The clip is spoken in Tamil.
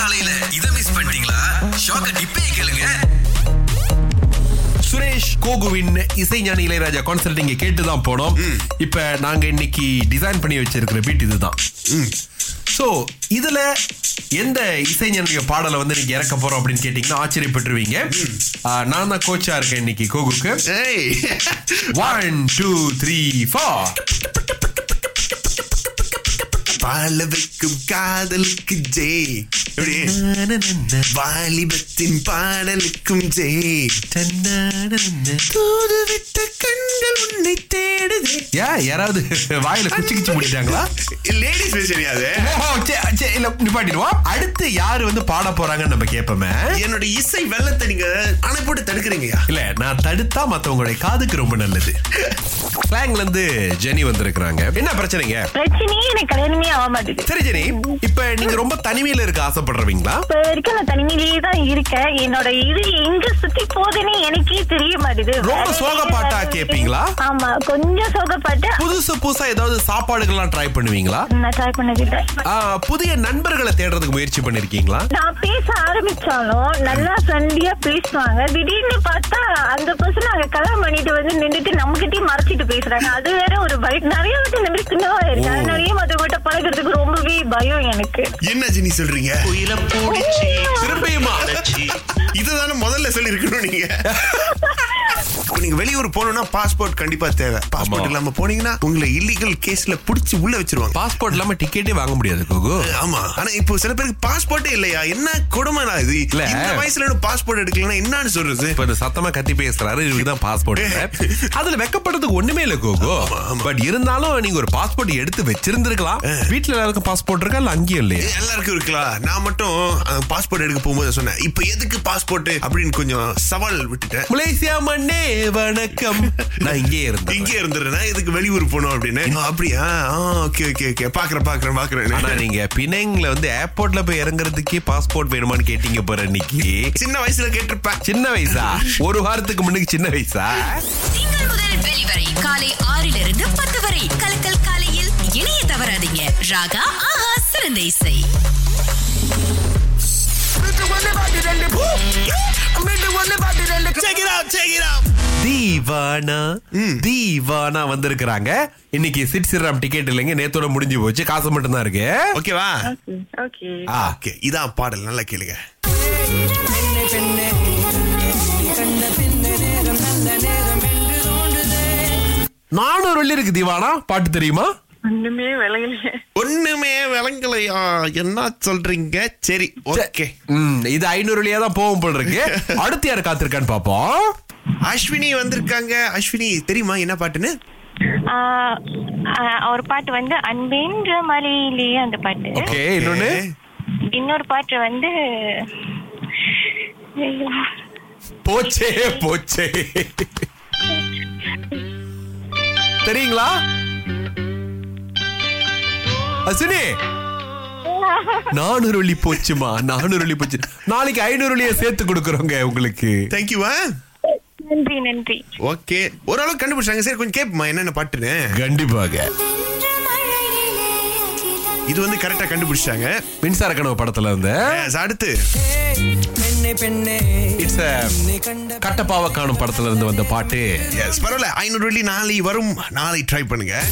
காலையில இத மிஸ் பண்ணிட்டீங்களா? ஷாக்க டிப்பே கேளுங்க. சுரேஷ் கோகுவின் இசைஞானி இளையராஜா கான்சர்ட் இங்க கேட்டுதான் போனோம். இப்ப நாங்க இன்னைக்கு டிசைன் பண்ணி வச்சிருக்கிற பீட் இதுதான். சோ இதுல எந்த இசைஞானிய பாடலை வந்து நீங்க இறக்க போறோம் அப்படின்னு கேட்டீங்கன்னா ஆச்சரியப்பட்டுருவீங்க. நான் தான் கோச்சா இருக்கேன் இன்னைக்கு கோகுக்கு. ஒன் டூ த்ரீ ஃபோர் வாழ வைக்கும் காதலுக்கு ஜெய் வாலிபத்தின் பாடலுக்கும் ஜெய் தூது விட்ட கண்கள் உன்னை தே ஏன் யாராவது வாயில குச்சி கிச்சு முடிட்டாங்களா? லேடிஸ் அது சரி, இல்ல, நிப்பாட்டிடுவோம். அடுத்து யாரு வந்து பாட போறாங்கன்னு நம்ம கேட்போமே. என்னோட இசை வெள்ளத்தை நீங்க அணை போட்டு தடுக்கிறீங்கயா இல்ல நான் தடுத்தா மத்தவங்களுடைய காதுக்கு ரொம்ப நல்லது. ஸ்லாங்ல இருந்து ஜெனி வந்திருக்கிறாங்க. என்ன பிரச்சனைங்க? பிரச்சனையே எனக்கு கல்யாணமே ஆக மாட்டேது சரி ஜெனி இப்ப நீங்க ரொம்ப தனிமையில இருக்க ஆசைப்படுறீங்களா இப்ப வரைக்கும் நான் தனிமையிலேயே தான் இருக்கேன். என்னோட இது எங்க சுத்தி போகுதுன்னு எனக்கே தெரிய மாட்டேது. ரொம்ப சோக பாட்டா? கேப்பீங்களா? ஆமா கொஞ்சம் சோகப்பாட்டு புதுசு புதுசா ஏதாவது சாப்பாடுகள்லாம் ட்ரை பண்ணுவீங்களா? நான் ட்ரை பண்ணதில்லை. ஆ, புதிய நண்பர்களை தேடுறதுக்கு முயற்சி பண்ணிருக்கீங்களா? நான் பேச ஆரம்பிச்சாலும் நல்லா ஃப்ரெண்ட்லியா பேசுவாங்க. திடீர்னு பார்த்தா அந்த பர்சன் அங்க கல்யாணம் பண்ணிட்டு வந்து நின்றுட்டு நம்மகிட்டயே மறைச்சிட்டு பேசுறாங்க. அது வேற ஒரு பயம் நிறைய வாட்டி இந்த மாதிரி சின்னவா இருக்கு அதனாலயே மத்தவங்கிட்ட பழகுறதுக்கு ரொம்பவே பயம் எனக்கு. என்ன ஜினி சொல்றீங்க? திரும்பியுமா இதுதானே முதல்ல சொல்லி இருக்கணும் நீங்க. நீங்க வெளியூர் போகணும்னா பாஸ்போர்ட் கண்டிப்பா தேவை. பாஸ்போர்ட். இல்லாம போனீங்கன்னா உங்களை இல்லீகல் கேஸ்ல புடிச்சு உள்ள வச்சிருவாங்க. பாஸ்போர்ட் இல்லாம டிக்கெட்டே வாங்க முடியாது கோகு. ஆமா. ஆனா இப்போ சில பேருக்கு பாஸ்போர்ட்டே இல்லையா? என்ன கொடுமைடா இது? இல்ல. இந்த வயசுல பாஸ்போர்ட் எடுக்கலன்னா என்னன்னு சொல்றது? இப்ப சத்தமா கத்தி பேசுறாரு இவருக்கு தான் பாஸ்போர்ட். அதுல வெக்கப்படுறதுக்கு ஒண்ணுமே இல்ல கோகோ. பட் இருந்தாலும் நீங்க ஒரு பாஸ்போர்ட் எடுத்து வச்சிருந்திருக்கலாம். வீட்டுல எல்லாருக்கும் பாஸ்போர்ட் இருக்கா இல்ல அங்கேயும் இல்லையா? எல்லாருக்கும் இருக்கலாம் நான் மட்டும் பாஸ்போர்ட் எடுக்க போகும்போது சொன்னேன். இப்போ எதுக்கு பாஸ்போர்ட் அப்படின்னு கொஞ்சம் சவால் விட்டுட்டேன். மலேசியா மண்ணே. வணக்கம். நான் இங்கே இருந்தேன். இங்கே இருந்துடுறேன்? இதுக்கு வெளியூர் போகணும் அப்படின்னு? "ஆ, அப்படியா? ஓகே ஓகே ஓகே பாக்குறேன் பாக்குறேன் ஆனா பாக்குறேன் நீங்க பிணைங்ல வந்து ஏர்போர்ட்ல போய் இறங்குறதுக்கே பாஸ்போர்ட் வேணுமான்னு கேட்டீங்க போற இன்னைக்கு சின்ன வயசுல கேட்டிருப்பேன். சின்ன வயசா? ஒரு வாரத்துக்கு முன்னுக்கு சின்ன வயசா? திங்கள் முதல் வெளிவரை காலை ஆறிலிருந்து பத்து வரை. கலக்கல் காலையில் இணைய தவறாதீங்க. ராகா ஆஹா சிறந்த இசை. தீவானா? தீவானா வந்திருக்கிறாங்க. இன்னைக்கு சிட் சிரம் டிக்கெட் இல்லைங்க. நேத்தோட முடிஞ்சு போச்சு. காசு மட்டும் தான் இருக்கு. ஓகேவா? Okay ah, okay. இதான் பாடல். நல்லா கேளுங்க. நானூறு வெள்ளி இருக்கு தீவானா? பாட்டு தெரியுமா? ஒண்ணுமே விளங்கலையா? என்ன சொல்றீங்க? சரி ஓகே. ம், இது ஐநூறு வெள்ளியா தான் போகும் போல இருக்கு. அடுத்து யார் காத்திருக்கான்னு பாப்போம் அஸ்வினி வந்திருக்காங்க. அஸ்வினி தெரியுமா என்ன பாட்டுன்னு? ஒரு பாட்டு வந்து அன்பென்ற மலையிலேயே அந்த பாட்டு. ஓகே இன்னொன்னு? இன்னொரு பாட்டு வந்து. போச்சே போச்சே. தெரியுங்களா? அஸ்வினி? நானூறு போச்சுமா? நானூறு போச்சு. நாளைக்கு ஐநூறு வெள்ளியை சேர்த்து கொடுக்குறோங்க உங்களுக்கு. தேங்க்யூவா நன்றி நன்றி. ஓகே. ஓரளவுக்கு கண்டுபிடிச்சாங்க சரி கொஞ்சம் கேட்போமா என்னென்ன பாட்டுன்னு? கண்டிப்பாக. இது வந்து கரெக்டா கண்டுபிடிச்சாங்க மின்சார கனவு படத்துல இருந்து Yes, அடுத்து. இட்ஸ் கட்டப்பாவ காணும் படத்துல இருந்து வந்த பாட்டு. எஸ் பரவாயில்ல. ஐநூறு வெள்ளி நாளை வரும். நாளை ட்ரை பண்ணுங்க.